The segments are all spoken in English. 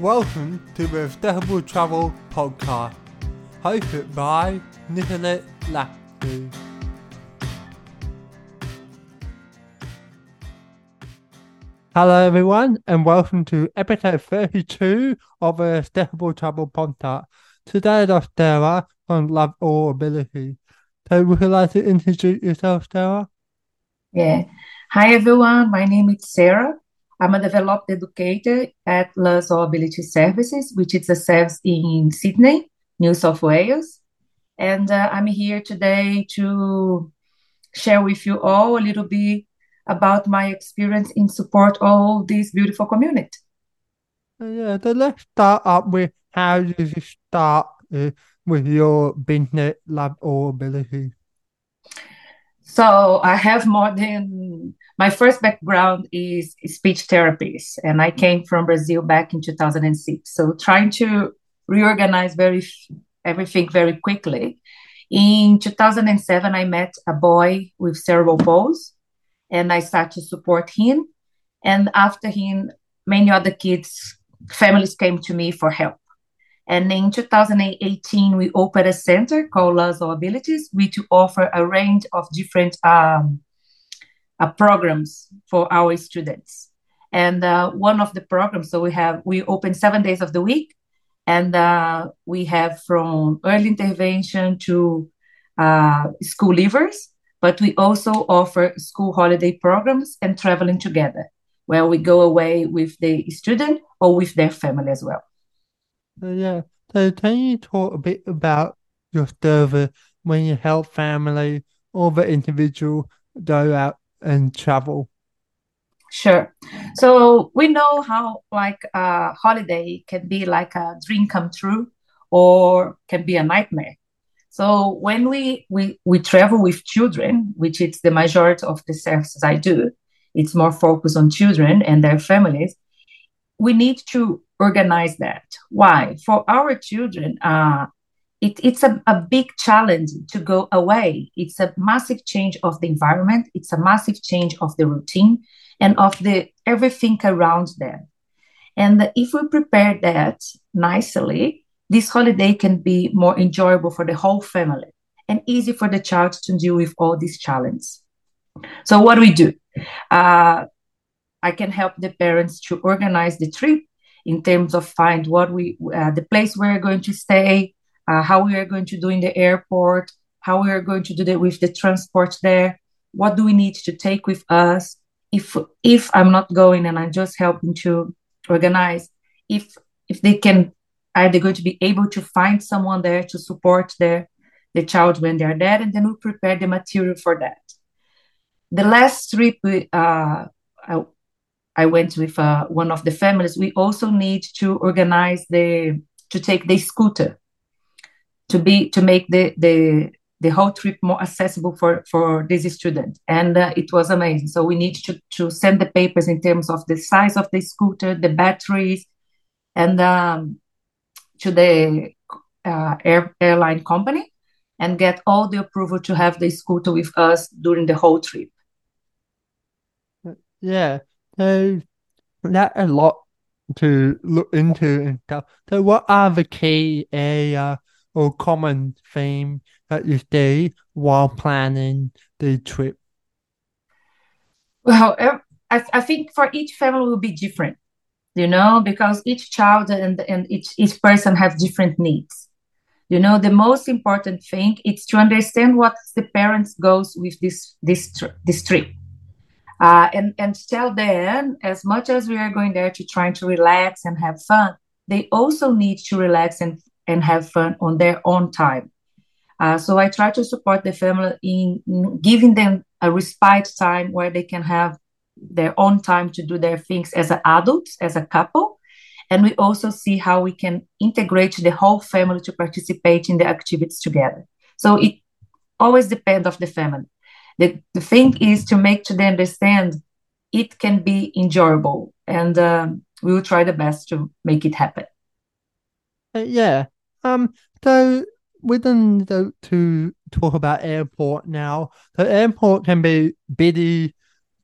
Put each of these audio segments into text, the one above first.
Welcome to the Sustainable Travel Podcast, hosted by Nicolette Lafferty. Hello, everyone, and welcome to episode 32 of the Sustainable Travel Podcast. Today, I'm Sara from Luz All Ability. So, would you like to introduce yourself, Sara? Yeah. Hi, everyone. My name is Sara. I'm a developed educator at Luz Ability Services, which is a service in Sydney, New South Wales. And uh, I'm here today to share with you all a little bit about my experience in support all this beautiful community. Yeah, so let's start up with how did you start uh, with your business lab or ability? So I have more than my first background is speech therapies, and I came from Brazil back in 2006. So trying to reorganize very everything very quickly. In 2007, I met a boy with cerebral palsy, and I started to support him. And after him, many other kids, families came to me for help. And in 2018, we opened a center called Luz Abilities, which offer a range of different um, uh, programs for our students. And uh, one of the programs, so we have, we open seven days of the week, and uh, we have from early intervention to uh, school leavers, but we also offer school holiday programs and traveling together, where we go away with the student or with their family as well. Yeah. So can you talk a bit about your service when you help family or the individual go out and travel? Sure. So we know how like a holiday can be like a dream come true or can be a nightmare. So when we we we travel with children, which is the majority of the services I do, it's more focused on children and their families. We need to organize that. Why? For our children, uh, it, it's a, a big challenge to go away. It's a massive change of the environment. It's a massive change of the routine and of the everything around them. And if we prepare that nicely, this holiday can be more enjoyable for the whole family and easy for the child to deal with all these challenges. So, what do we do? Uh, I can help the parents to organize the trip in terms of find what we, uh, the place we're going to stay, uh, how we are going to do in the airport, how we are going to do that with the transport there, what do we need to take with us. If if I'm not going and I'm just helping to organize, if if they can are they going to be able to find someone there to support their the child when they're there and then we prepare the material for that. The last trip uh, I, I, went with uh, one of the families. We also need to organize the to take the scooter to be to make the the the whole trip more accessible for for this student and uh, it was amazing so we need to to send the papers in terms of the size of the scooter the batteries and um, to the uh, air, airline company and get all the approval to have the scooter with us during the whole trip. Yeah, so that a lot to look into and stuff. So, what are the key area or common theme that you see while planning the trip? Well, I, I think for each family will be different you know because each child and, and each, each person have different needs you know the most important thing is to understand what the parents goes with this this this trip uh, and and tell them as much as we are going there to try to relax and have fun they also need to relax and and have fun on their own time uh, so i try to support the family in, in giving them a respite time where they can have their own time to do their things as adults, as a couple. And we also see how we can integrate the whole family to participate in the activities together. So it always depends of the family. The, the thing is to make to them understand it can be enjoyable and um, we will try the best to make it happen. Uh, yeah. Um. So within the to talk about airport now, the airport can be busy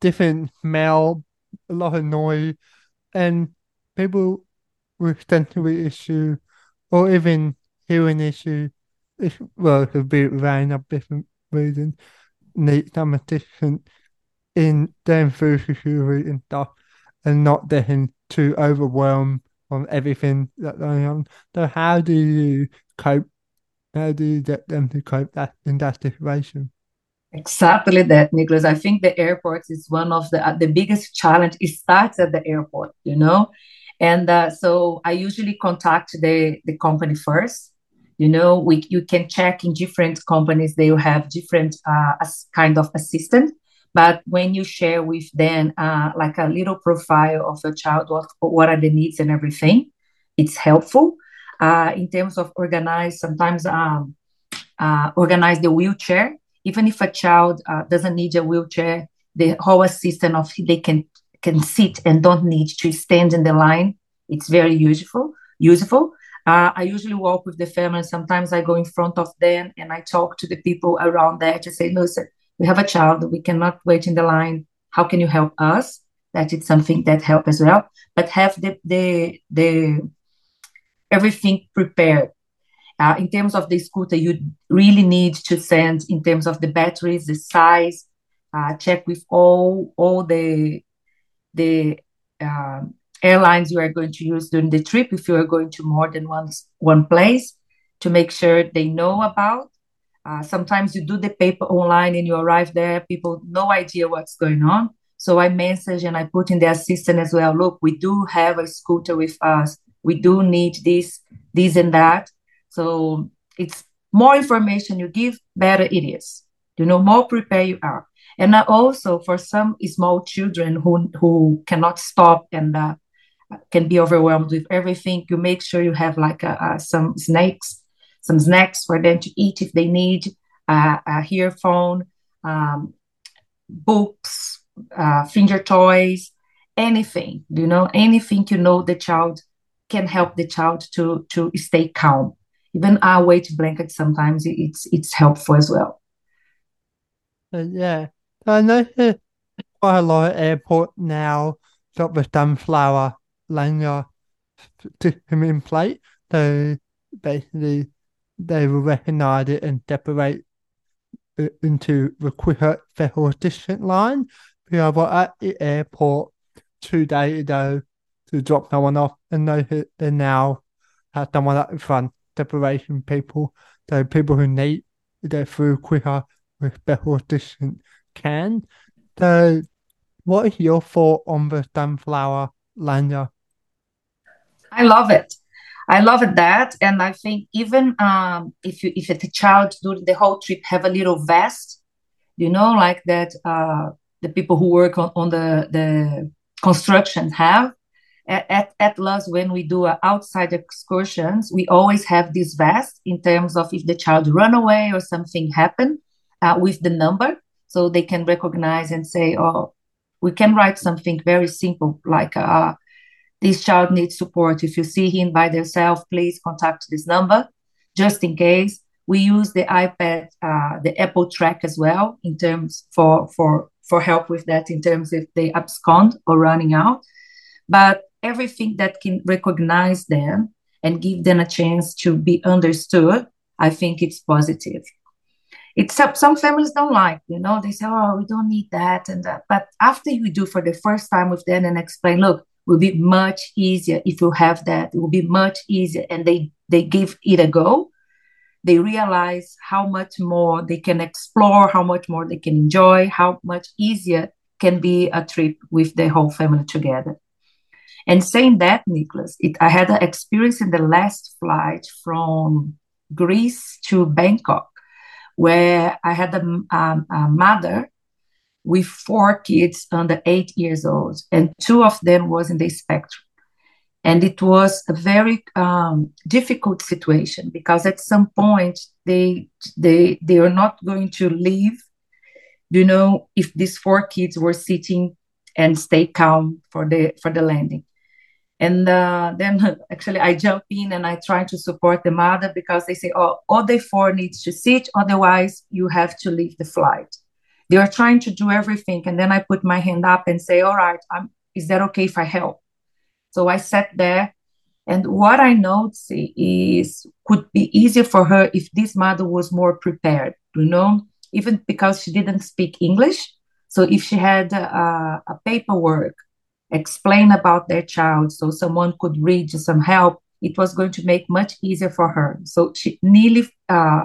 different smell, a lot of noise, and people with sensory issue or even hearing issue, if, well, it could be around a different reason, need some assistance in them through security and stuff and not getting too overwhelmed on everything that's going on. So how do you cope? How do you get them to cope that in that situation? Exactly that, Nicholas. I think the airport is one of the uh, the biggest challenge. It starts at the airport, you know, and uh, so I usually contact the the company first. You know, we you can check in different companies; they have different uh, kind of assistant. But when you share with them uh, like a little profile of a child, what what are the needs and everything, it's helpful. Uh, in terms of organize, sometimes um, uh, organize the wheelchair even if a child uh, doesn't need a wheelchair, the whole assistant of they can can sit and don't need to stand in the line. It's very useful. Useful. Uh, I usually walk with the family. Sometimes I go in front of them and I talk to the people around there to say, "Listen, we have a child. We cannot wait in the line. How can you help us?" That is something that help as well. But have the the the everything prepared uh, in terms of the scooter, you really need to send in terms of the batteries, the size, uh, check with all all the the uh, airlines you are going to use during the trip if you are going to more than one one place to make sure they know about. Uh, sometimes you do the paper online and you arrive there, people no idea what's going on. So I message and I put in the assistant as well. Look, we do have a scooter with us. We do need this, this and that. So it's more information you give, better it is. You know, more prepared you are. And also for some small children who who cannot stop and uh, can be overwhelmed with everything, you make sure you have like some snacks, some snacks for them to eat if they need uh, a earphone, um, books, uh, finger toys, anything. You know, anything you know the child can help the child to to stay calm even our weight blanket sometimes it's it's helpful as well. Uh, yeah, I know quite a lot of airport now got the sunflower to system in place. So basically, they will recognize it and separate it uh, into the quicker, faster, distant line. We are at the airport two days ago to drop someone off, and that they now have someone at the front separation people, so people who need to go through quicker with better distance can. So, what is your thought on the sunflower lanyard? I love it. I love that, and I think even um, if you if a child during the whole trip have a little vest, you know, like that, uh, the people who work on, on the the construction have, at at Atlas, when we do outside excursions, we always have this vest in terms of if the child run away or something happen uh, with the number, so they can recognize and say, "Oh, we can write something very simple like uh, this child needs support. If you see him by themselves, please contact this number, just in case." We use the iPad, uh, the Apple Track as well in terms for for for help with that in terms if they abscond or running out. But everything that can recognize them and give them a chance to be understood, I think it's positive. It's some families don't like, you know, they say, oh, we don't need that and that. But after you do for the first time with them and explain, look, will be much easier if you have that. It will be much easier. And they they give it a go. They realize how much more they can explore, how much more they can enjoy, how much easier can be a trip with the whole family together. And saying that, Nicholas, it, I had an experience in the last flight from Greece to Bangkok, where I had a, um, a mother with four kids under eight years old, and two of them was in the spectrum. And it was a very um, difficult situation because at some point they they they are not going to leave. You know, if these four kids were sitting and stay calm for the for the landing and uh, then actually I jump in and I try to support the mother because they say, oh, all the four needs to sit, otherwise you have to leave the flight. They are trying to do everything. And then I put my hand up and say, all right, I'm, is that okay if I help? So I sat there And what I noticed is could be easier for her if this mother was more prepared, you know, even because she didn't speak English. So if she had a, a paperwork explain about their child so someone could read some help, it was going to make much easier for her. So she nearly uh,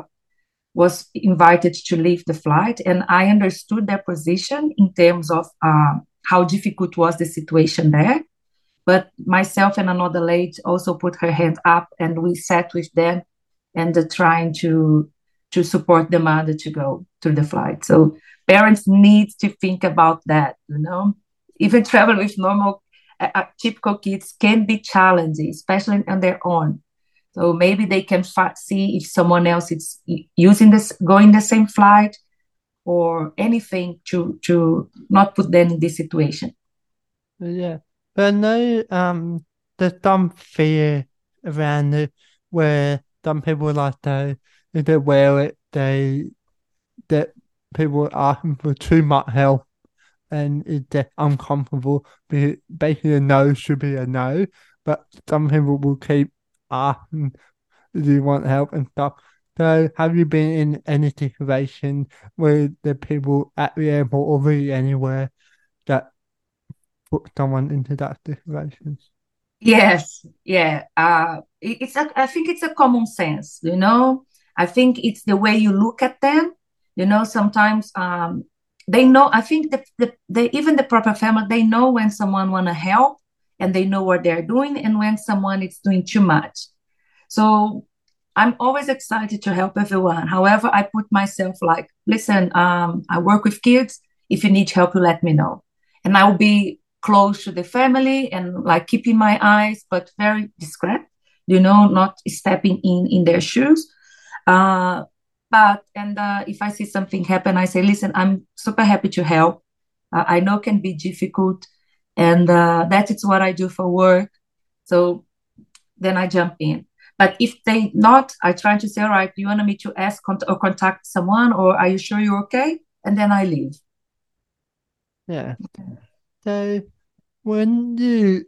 was invited to leave the flight, and I understood their position in terms of uh, how difficult was the situation there. But myself and another lady also put her hand up, and we sat with them and uh, trying to to support the mother to go through the flight. So parents need to think about that. You know, even travel with normal uh, uh typical kids can be challenging, especially on their own. So maybe they can see if someone else is using this, going the same flight, or anything to to not put them in this situation. Yeah, but no, um, there's some fear around it where some people like to if they wear it, they that people are asking for too much help and it's uncomfortable. Basically, a no should be a no, but some people will keep asking, "Do you want help?" and stuff. So, have you been in any situation where the people at the airport or really anywhere that put someone into that situation? Yes, yeah. Uh, it's a, I think it's a common sense, you know. I think it's the way you look at them. You know, sometimes um, they know. I think that the, the even the proper family they know when someone want to help and they know what they're doing, and when someone is doing too much. So I'm always excited to help everyone. However, I put myself like, listen, um, I work with kids. If you need help, you let me know, and I'll be close to the family and like keeping my eyes, but very discreet. You know, not stepping in in their shoes. Uh, but and uh, if I see something happen, I say, listen, I'm super happy to help. Uh, I know can be difficult, and uh, that is what I do for work. So then I jump in. But if they not, I try to say, all right, do you want me to ask or contact someone, or are you sure you're okay? And then I leave. Yeah. So when you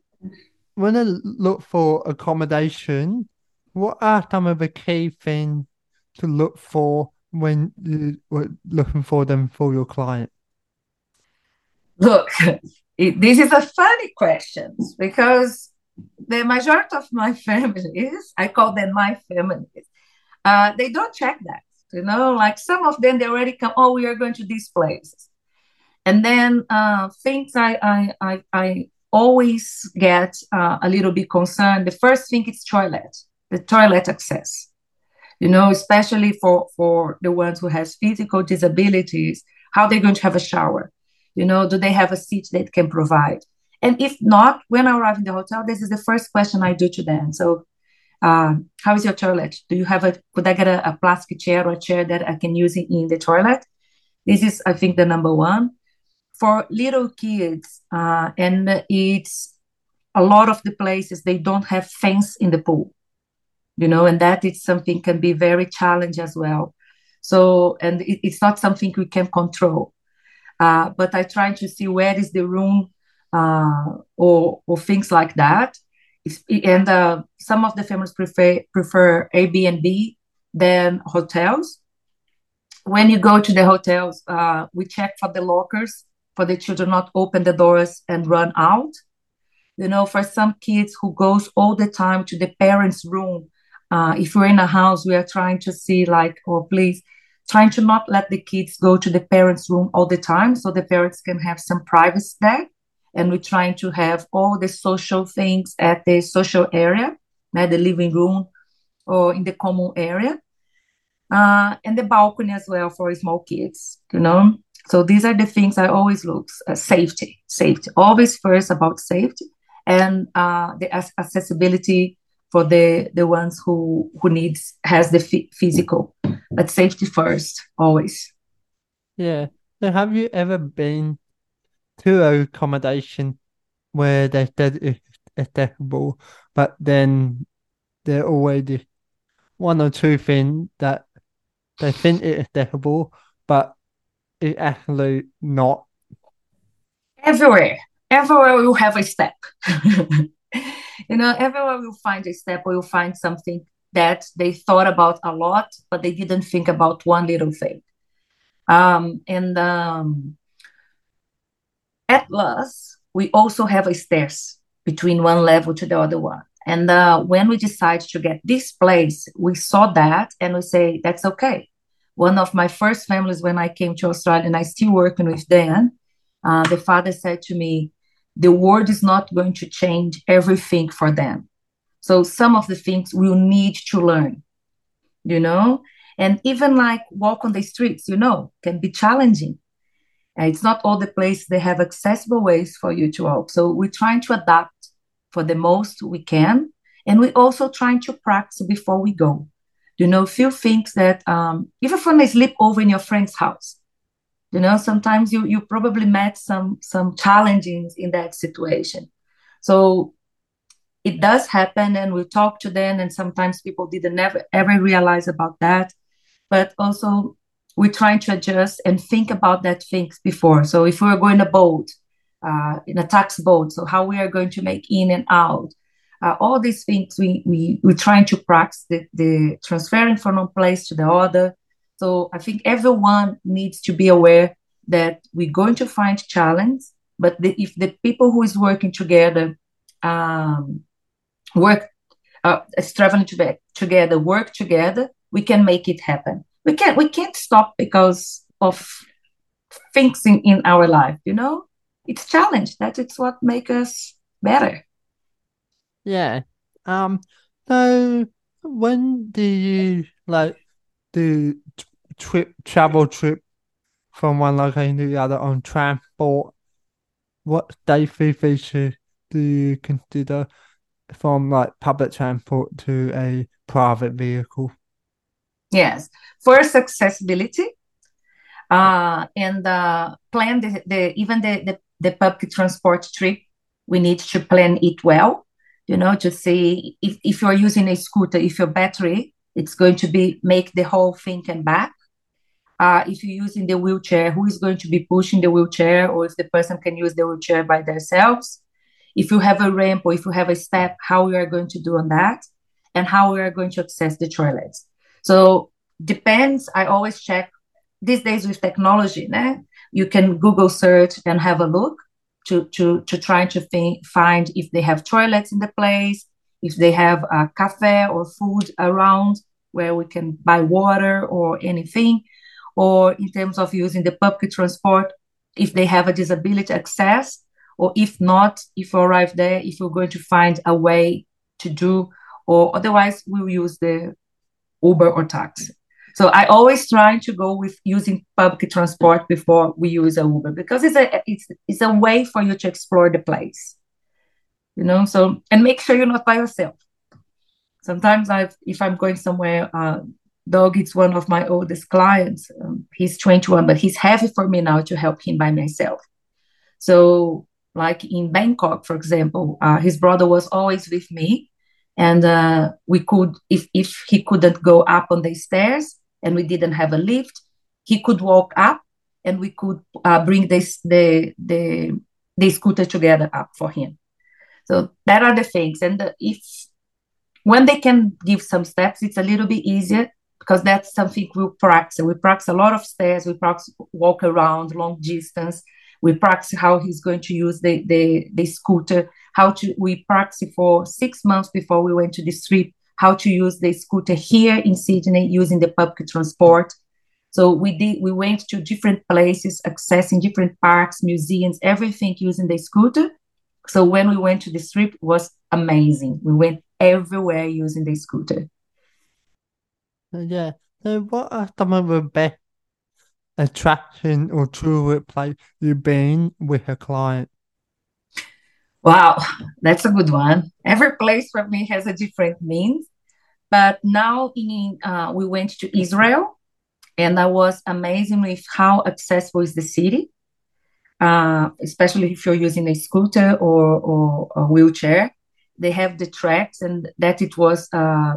when I look for accommodation, what are some of the key things to look for when you were looking for them for your client? Look, it, this is a funny question because the majority of my families, I call them my families, uh, they don't check that. You know, like some of them, they already come, oh, we are going to these places. And then uh, things I, I, I, I always get uh, a little bit concerned. The first thing is toilet, the toilet access. You know, especially for, for the ones who has physical disabilities, how they're going to have a shower. You know, do they have a seat that can provide? And if not, when I arrive in the hotel, this is the first question I do to them. So, uh, how is your toilet? Do you have a, could I get a, a, plastic chair or a chair that I can use in the toilet? This is, I think, the number one. For little kids, uh, and it's a lot of the places, they don't have fence in the pool, you know, and that is something can be very challenging as well. So, and it, it's not something we can control. Uh, but I try to see where is the room uh, or or things like that. And uh, some of the families prefer prefer Airbnb than hotels. When you go to the hotels, uh, we check for the lockers for the children not open the doors and run out. You know, for some kids who goes all the time to the parents' room, uh, if we're in a house, we are trying to see like, oh please, trying to not let the kids go to the parents' room all the time, so the parents can have some privacy there. And we're trying to have all the social things at the social area, at the living room or in the common area, uh, and the balcony as well for small kids, you know. So these are the things I always look uh, safety, safety, always first about safety and uh, the accessibility for the the ones who who needs has the f- physical, but safety first always. Yeah. So have you ever been to a accommodation where they said it's accessible, but then there already one or two things that they think it's accessible, but it's actually not. Everywhere, everywhere you have a step. you know, everywhere will find a step or you'll find something that they thought about a lot, but they didn't think about one little thing. Um, and um, Atlas, we also have a stairs between one level to the other one. And uh, when we decided to get this place, we saw that and we say, that's okay. One of my first families when I came to Australia and I still working with Dan, uh, the father said to me, the world is not going to change everything for them. So some of the things we'll need to learn, you know? And even like walk on the streets, you know, can be challenging. It's not all the places they have accessible ways for you to walk. So we're trying to adapt for the most we can. And we're also trying to practice before we go. You know, few things that um, even from a sleep over in your friend's house, you know, sometimes you you probably met some some challenges in that situation. So it does happen and we talk to them and sometimes people didn't ever ever realize about that. But also we're trying to adjust and think about that things before. So if we're going a boat, uh, in a tax boat, so how we are going to make in and out, uh, all these things we we we're trying to practice the, the transferring from one place to the other. So I think everyone needs to be aware that we're going to find challenge, but the, if the people who is working together um, work uh, traveling to, together work together, we can make it happen. We can't we can't stop because of things in, in our life you know? It's challenge. That it's what make us better. Yeah. Um so when do you like do trip travel trip from one location to the other on transport? What safety features do you consider from like public transport to a private vehicle Yes. First, accessibility. Uh, and uh, plan the, the even the, the, the public transport trip. We need to plan it well, you know, to see if, if you're using a scooter, if your battery, it's going to be make the whole thing and back. Uh, if you're using the wheelchair, who is going to be pushing the wheelchair, or if the person can use the wheelchair by themselves. If you have a ramp or if you have a step, how we are going to do on that, and how we are going to access the toilets. So depends. I always check these days with technology. Né? You can Google search and have a look to to to try to think, find if they have toilets in the place, if they have a cafe or food around where we can buy water or anything, or in terms of using the public transport, if they have a disability access, or if not, if you arrive there, if you're going to find a way to do, or otherwise we'll use the Uber or taxi. So I always try to go with using public transport before we use a Uber because it's a it's it's a way for you to explore the place. You know, so and make sure you're not by yourself. Sometimes I if I'm going somewhere, uh, Doug is one of my oldest clients. Um, he's 21, but he's heavy for me now to help him by myself. So like in Bangkok, for example, uh, his brother was always with me. And uh, we could if if he couldn't go up on the stairs and we didn't have a lift he could walk up and we could uh, bring this the the the scooter together up for him. So that are the things. And the, if when they can give some steps it's a little bit easier because that's something we practice. We practice a lot of stairs. We practice walk around long distance we practice how he's going to use the the, the scooter how to we practice for six months before we went to this trip how to use the scooter here in Sydney using the public transport. So we did we went to different places, accessing different parks, museums, everything using the scooter. So when we went to the trip, was amazing. We went everywhere using the scooter. Yeah. So what are some of the best attraction or tourist place you've been with a client? Wow, that's a good one. Every place for me has a different means. But now in uh, we went to Israel, and I was amazing with how accessible is the city, uh, especially if you're using a scooter or, or a wheelchair. They have the tracks, and that it was uh,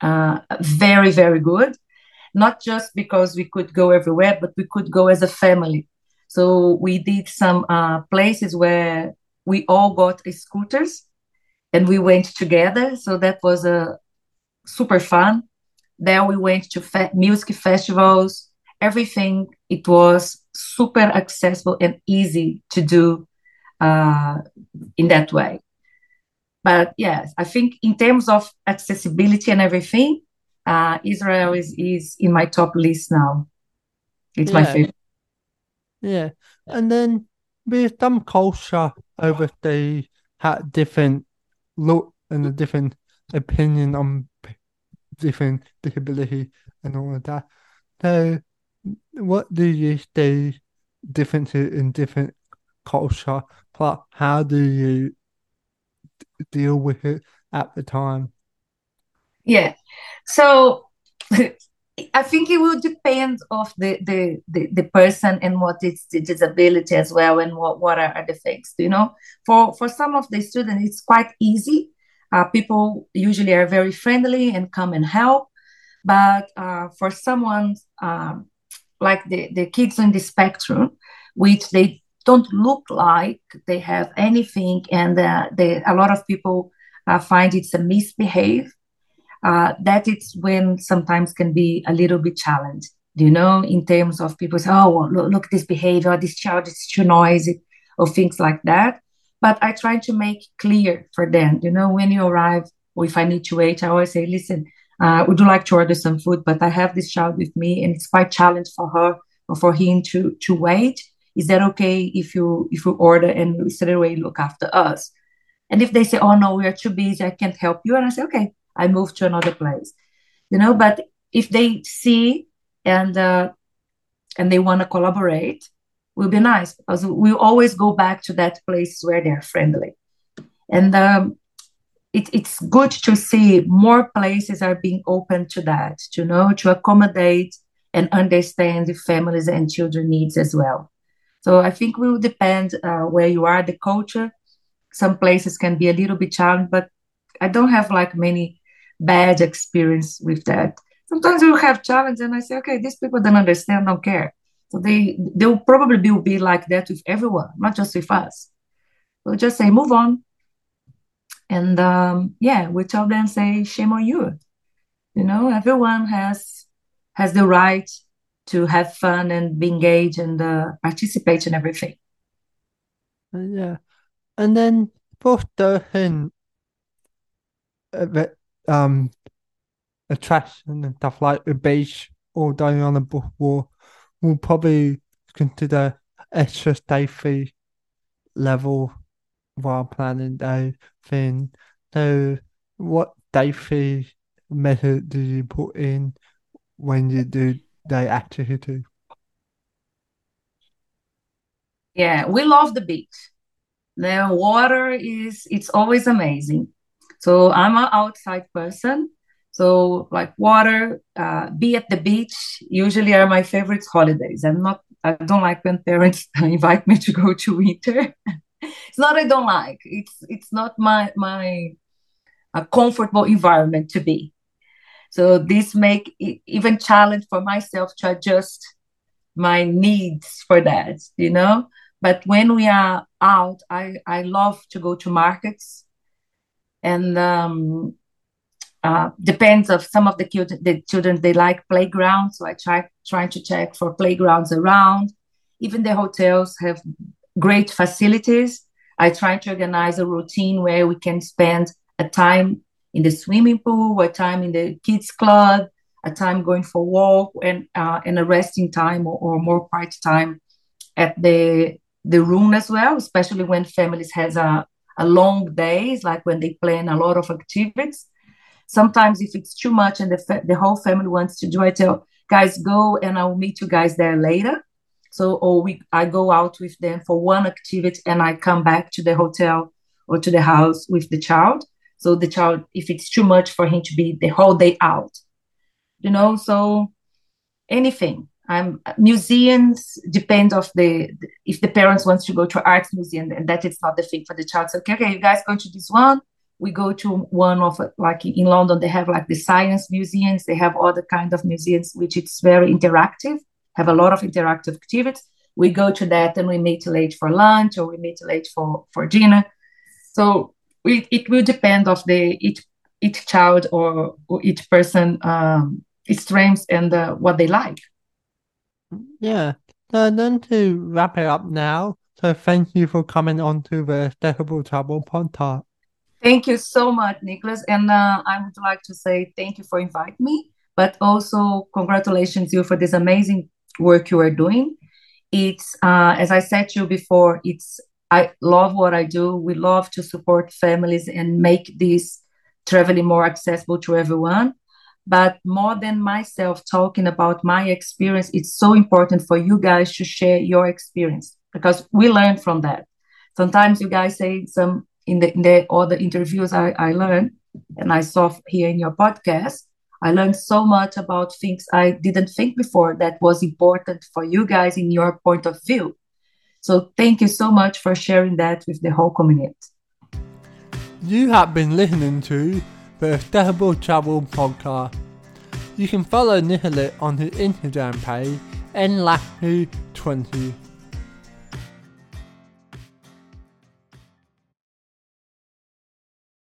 uh very very good. Not just because we could go everywhere, but we could go as a family. So we did some uh, places where we all got scooters and we went together. So that was a uh, super fun. There we went to fe- music festivals, everything. It was super accessible and easy to do uh, in that way. But yes, I think in terms of accessibility and everything, uh, Israel is, is in my top list now. It's yeah. my favorite. Yeah. And then with some culture overseas had different look and a different opinion on different disability and all of that. So what do you see differences in different culture, but how do you deal with it at the time? Yeah. So I think it will depend of the, the, the, the, person and what is the disability as well and what, what are, the things, you know. For for some of the students, it's quite easy. Uh, people usually are very friendly and come and help. But uh, for someone um, like the, the kids on the spectrum, which they don't look like they have anything, and uh, they, a lot of people uh, find it's a misbehave uh, that it's when sometimes can be a little bit challenged, you know, in terms of people say, oh, look, look this behavior, this child is too noisy, or things like that. But I try to make clear for them, you know, when you arrive, or if I need to wait, I always say, listen, uh, would you like to order some food? But I have this child with me, and it's quite challenging for her or for him to to wait. Is that okay if you if you order and straight away look after us? And if they say, oh no, we are too busy, I can't help you, and I say, okay, I move to another place, you know. But if they see and uh, and they want to collaborate, will be nice because we always go back to that place where they're friendly, and um, it, it's good to see more places are being open to that, you know, to accommodate and understand the families and children needs as well. So I think will depend uh, where you are, the culture. Some places can be a little bit challenging, but I don't have like many bad experience with that. Sometimes we have challenges, and I say, okay, these people don't understand, don't care. So they they will probably be, be like that with everyone, not just with us. We'll just say, move on. And um, yeah, we tell them, say, shame on you. You know, everyone has has the right to have fun and be engaged and uh, participate in everything. Uh, yeah, and then for the uh, um attraction and stuff like the beach or going on a war will probably consider extra safety level while planning a thing. So what safety method do you put in when you do the activity? Yeah, we love the beach. The water is it's always amazing. So I'm an outside person. So like water, uh, be at the beach usually are my favorite holidays. I'm not, I don't like when parents invite me to go to winter. it's not I don't like. It's it's not my my a comfortable environment to be. So this make even challenge for myself to adjust my needs for that, you know. But when we are out, I I love to go to markets and um, uh, depends of some of the, children, the children they like playgrounds. So i try trying to check for playgrounds around. Even the hotels have great facilities. I try to organize a routine where we can spend a time in the swimming pool a time in the kids club a time going for walk and uh, and a resting time or, or more part time at the the room as well especially when families has a a long days, like when they plan a lot of activities. Sometimes if it's too much and the, fa- the whole family wants to do, I tell guys, go and I'll meet you guys there later. So, or we, I go out with them for one activity and I come back to the hotel or to the house with the child. So the child, if it's too much for him to be the whole day out, you know, so anything um, museums depend of the if the parents wants to go to arts museum and that is not the thing for the child. So okay, okay, you guys go to this one. We go to one of like in London they have like the science museums. They have other kind of museums which it's very interactive. Have a lot of interactive activities. We go to that and we meet late for lunch or we meet late for for dinner. So it, it will depend of the each each child or, or each person um, strengths and uh, what they like. Yeah. So then to wrap it up now. So thank you for coming on to the Decibel Trouble podcast. Thank you so much, Nicholas. And uh, I would like to say thank you for inviting me, but also congratulations you for this amazing work you are doing. It's uh, as I said to you before, it's I love what I do. We love to support families and make this traveling more accessible to everyone. But more than myself talking about my experience, it's so important for you guys to share your experience because we learn from that. Sometimes you guys say some in the in the other interviews I, I learned and I saw here in your podcast, I learned so much about things I didn't think before that was important for you guys in your point of view. So thank you so much for sharing that with the whole community. You have been listening to the Decibel Travel Podcast. You can follow Nicolet on his Instagram page, nlaku20.